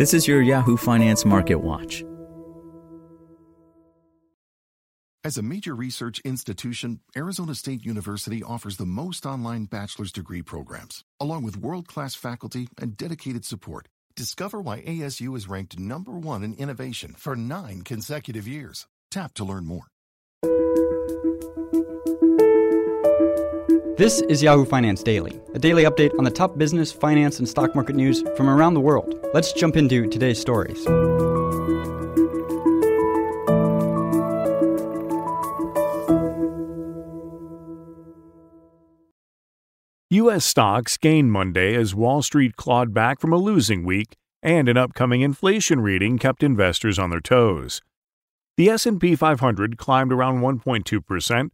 This is your Yahoo Finance Market Watch. As a major research institution, Arizona State University offers the most online bachelor's degree programs, along with world class faculty and dedicated support. Discover why ASU is ranked number one in innovation for nine consecutive years. Tap to learn more. This is Yahoo Finance Daily, a daily update on the top business, finance, and stock market news from around the world. Let's jump into today's stories. U.S. stocks gained Monday as Wall Street clawed back from a losing week and an upcoming inflation reading kept investors on their toes. The S&P 500 climbed around 1.2%,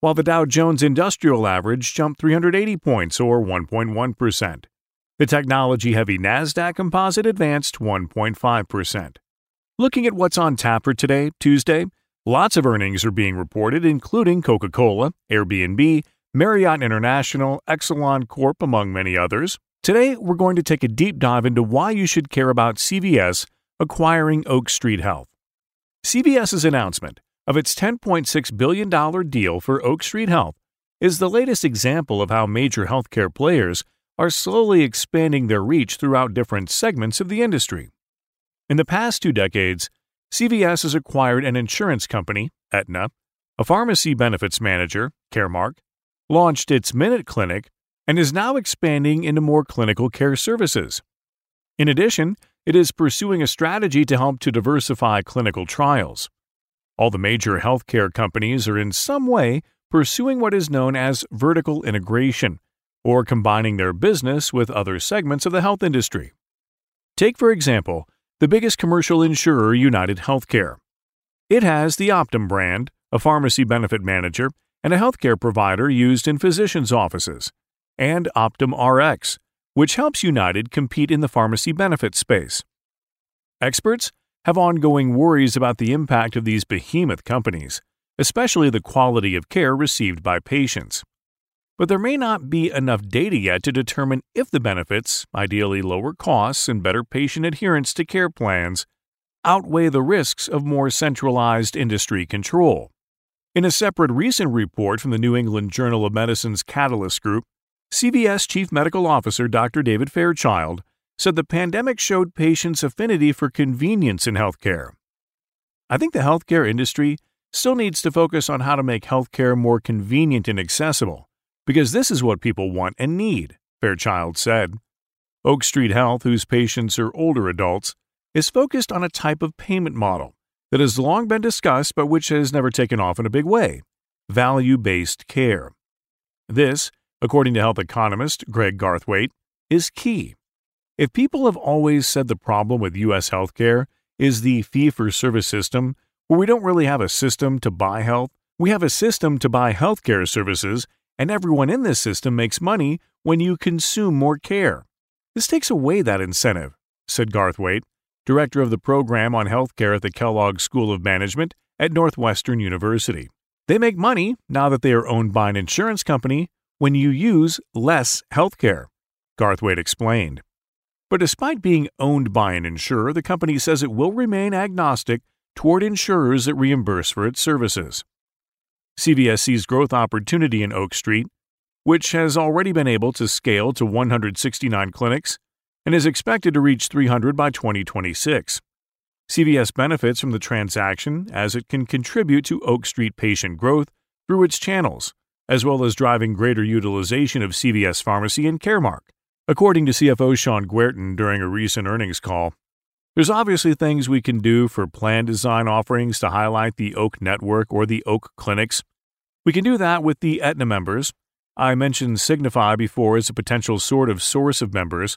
while the Dow Jones Industrial Average jumped 380 points or 1.1%. The technology-heavy Nasdaq Composite advanced 1.5%. Looking at what's on tap for today, Tuesday, lots of earnings are being reported including Coca-Cola, Airbnb, Marriott International, Exelon Corp among many others. Today, we're going to take a deep dive into why you should care about CVS acquiring Oak Street Health. CVS's announcement of its $10.6 billion deal for Oak Street Health is the latest example of how major healthcare players are slowly expanding their reach throughout different segments of the industry. In the past two decades, CVS has acquired an insurance company, Aetna, a pharmacy benefits manager, Caremark, launched its Minute Clinic, and is now expanding into more clinical care services. In addition, it is pursuing a strategy to help to diversify clinical trials. All the major healthcare companies are in some way pursuing what is known as vertical integration, or combining their business with other segments of the health industry. Take, for example, the biggest commercial insurer, United Healthcare. It has the Optum brand, a pharmacy benefit manager, and a healthcare provider used in physicians' offices and Optum Rx, which helps United compete in the pharmacy benefit space. Experts have ongoing worries about the impact of these behemoth companies, especially the quality of care received by patients. But there may not be enough data yet to determine if the benefits, ideally lower costs and better patient adherence to care plans, outweigh the risks of more centralized industry control. In a separate recent report from the New England Journal of Medicine's Catalyst Group, CVS Chief Medical Officer Dr. David Fairchild said the pandemic showed patients' affinity for convenience in healthcare. I think the healthcare industry still needs to focus on how to make healthcare more convenient and accessible, because this is what people want and need, Fairchild said. Oak Street Health, whose patients are older adults, is focused on a type of payment model that has long been discussed but which has never taken off in a big way value based care. This according to health economist Craig Garthwaite, is key. If people have always said the problem with U.S. healthcare is the fee for service system, where we don't really have a system to buy health, we have a system to buy healthcare services, and everyone in this system makes money when you consume more care. This takes away that incentive, said Garthwaite, director of the program on healthcare at the Kellogg School of Management at Northwestern University. They make money now that they are owned by an insurance company when you use less healthcare, Garthwaite explained. But despite being owned by an insurer, the company says it will remain agnostic toward insurers that reimburse for its services. CVS sees growth opportunity in Oak Street, which has already been able to scale to 169 clinics and is expected to reach 300 by 2026. CVS benefits from the transaction as it can contribute to Oak Street patient growth through its channels, as well as driving greater utilization of CVS Pharmacy and Caremark, according to CFO Shawn Guertin during a recent earnings call. There's obviously things we can do for plan design offerings to highlight the Oak Network or the Oak Clinics. We can do that with the Aetna members. I mentioned Signify before as a potential sort of source of members.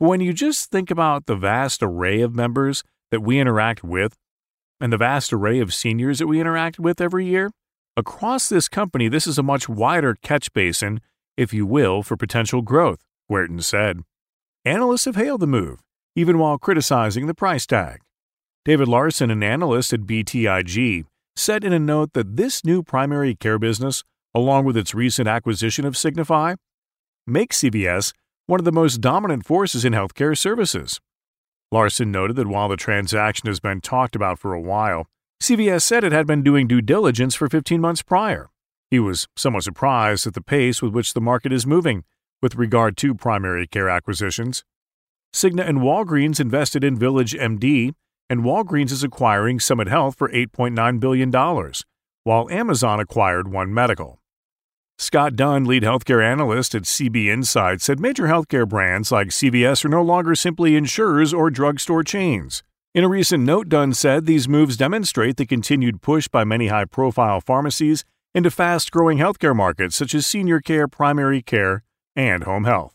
But when you just think about the vast array of members that we interact with, and the vast array of seniors that we interact with every year, Across this company, this is a much wider catch basin, if you will, for potential growth, Guertin said. Analysts have hailed the move, even while criticizing the price tag. David Larson, an analyst at BTIG, said in a note that this new primary care business, along with its recent acquisition of Signify, makes CVS one of the most dominant forces in healthcare services. Larson noted that while the transaction has been talked about for a while, CVS said it had been doing due diligence for 15 months prior. He was somewhat surprised at the pace with which the market is moving with regard to primary care acquisitions. Cigna and Walgreens invested in Village MD, and Walgreens is acquiring Summit Health for $8.9 billion, while Amazon acquired One Medical. Scott Dunn, lead healthcare analyst at CB Insight, said major healthcare brands like CVS are no longer simply insurers or drugstore chains. In a recent note, Dunn said these moves demonstrate the continued push by many high profile pharmacies into fast growing healthcare markets such as senior care, primary care, and home health.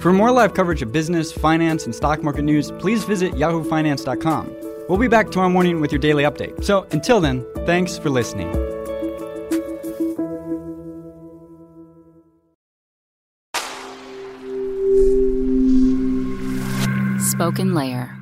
For more live coverage of business, finance, and stock market news, please visit yahoofinance.com. We'll be back tomorrow morning with your daily update. So until then, thanks for listening. Spoken Layer.